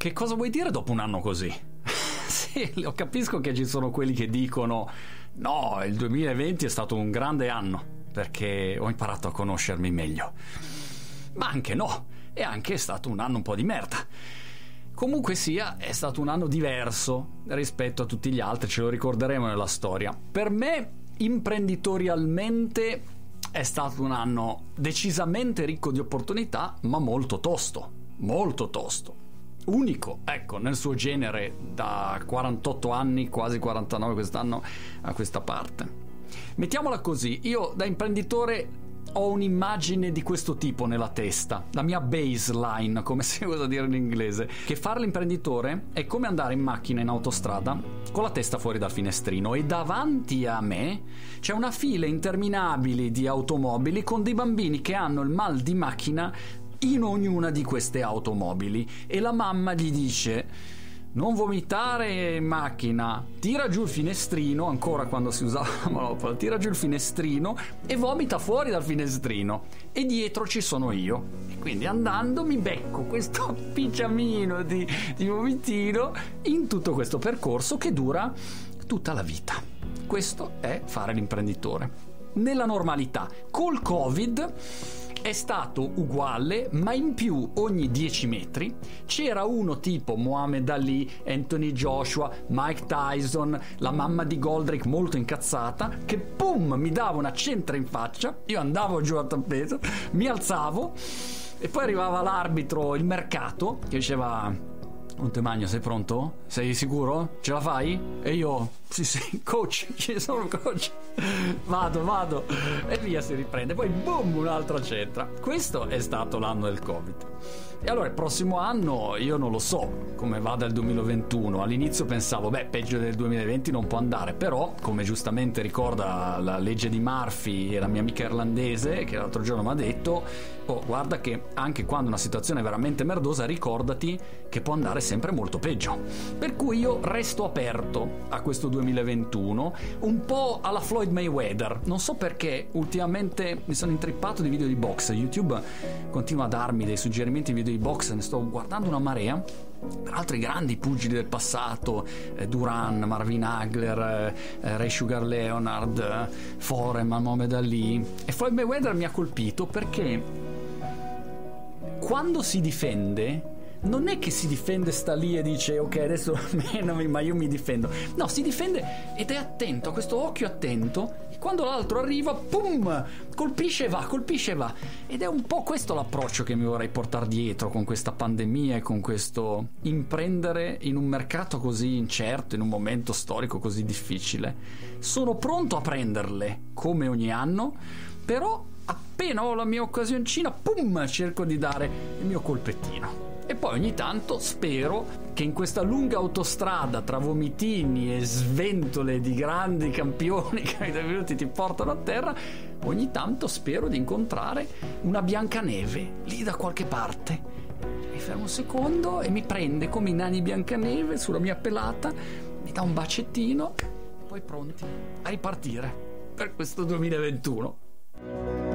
che cosa vuoi dire dopo un anno così? sì, lo capisco che ci sono quelli che dicono no, il 2020 è stato un grande anno perché ho imparato a conoscermi meglio. Ma anche no, è anche stato un anno un po' di merda. Comunque sia, è stato un anno diverso rispetto a tutti gli altri, ce lo ricorderemo nella storia. Per me, imprenditorialmente, è stato un anno decisamente ricco di opportunità, ma molto tosto, molto tosto. Unico, ecco, nel suo genere da 48 anni, quasi 49 quest'anno a questa parte. Mettiamola così, io da imprenditore ho un'immagine di questo tipo nella testa, la mia baseline, come si usa dire in inglese, che fare l'imprenditore è come andare in macchina in autostrada con la testa fuori dal finestrino e davanti a me c'è una fila interminabile di automobili con dei bambini che hanno il mal di macchina in ognuna di queste automobili e la mamma gli dice non vomitare in macchina, tira giù il finestrino, ancora quando si usava la manopola, tira giù il finestrino e vomita fuori dal finestrino. E dietro ci sono io. E quindi andando mi becco questo picciamino di, di vomitino in tutto questo percorso che dura tutta la vita. Questo è fare l'imprenditore. Nella normalità, col Covid è stato uguale, ma in più ogni 10 metri c'era uno tipo Mohamed Ali, Anthony Joshua, Mike Tyson, la mamma di Goldrick molto incazzata, che pum mi dava una centra in faccia, io andavo giù a tappeto, mi alzavo e poi arrivava l'arbitro, il mercato, che diceva Montemagno, sei pronto? Sei sicuro? Ce la fai? E io, sì sì, coach, ci sono coach. Vado, vado. E via si riprende. Poi boom, un'altra centra. Questo è stato l'anno del Covid. E allora il prossimo anno io non lo so come vada il 2021. All'inizio pensavo, beh, peggio del 2020 non può andare, però, come giustamente ricorda la legge di Murphy e la mia amica irlandese che l'altro giorno mi ha detto, oh, guarda che anche quando una situazione è veramente merdosa, ricordati che può andare sempre molto peggio. Per cui io resto aperto a questo 2021, un po' alla Floyd Mayweather. Non so perché ultimamente mi sono intrippato di video di box. YouTube continua a darmi dei suggerimenti di video di box, ne sto guardando una marea per altri grandi pugili del passato, eh, Duran, Marvin Hagler, eh, eh Ray Sugar Leonard, eh, Foreman, Mohamed Ali. E Floyd Mayweather mi ha colpito perché quando si difende non è che si difende, sta lì e dice ok adesso menami ma io mi difendo. No, si difende ed è attento, ha questo occhio attento e quando l'altro arriva, pum, colpisce e va, colpisce e va. Ed è un po' questo l'approccio che mi vorrei portare dietro con questa pandemia e con questo imprendere in un mercato così incerto, in un momento storico così difficile. Sono pronto a prenderle come ogni anno, però appena ho la mia occasioncina, pum, cerco di dare il mio colpettino. E poi ogni tanto spero che in questa lunga autostrada tra vomitini e sventole di grandi campioni che ai minuti ti portano a terra, ogni tanto spero di incontrare una Biancaneve lì da qualche parte. Mi fermo un secondo e mi prende come i nani Biancaneve sulla mia pelata, mi dà un bacettino, poi pronti a ripartire per questo 2021.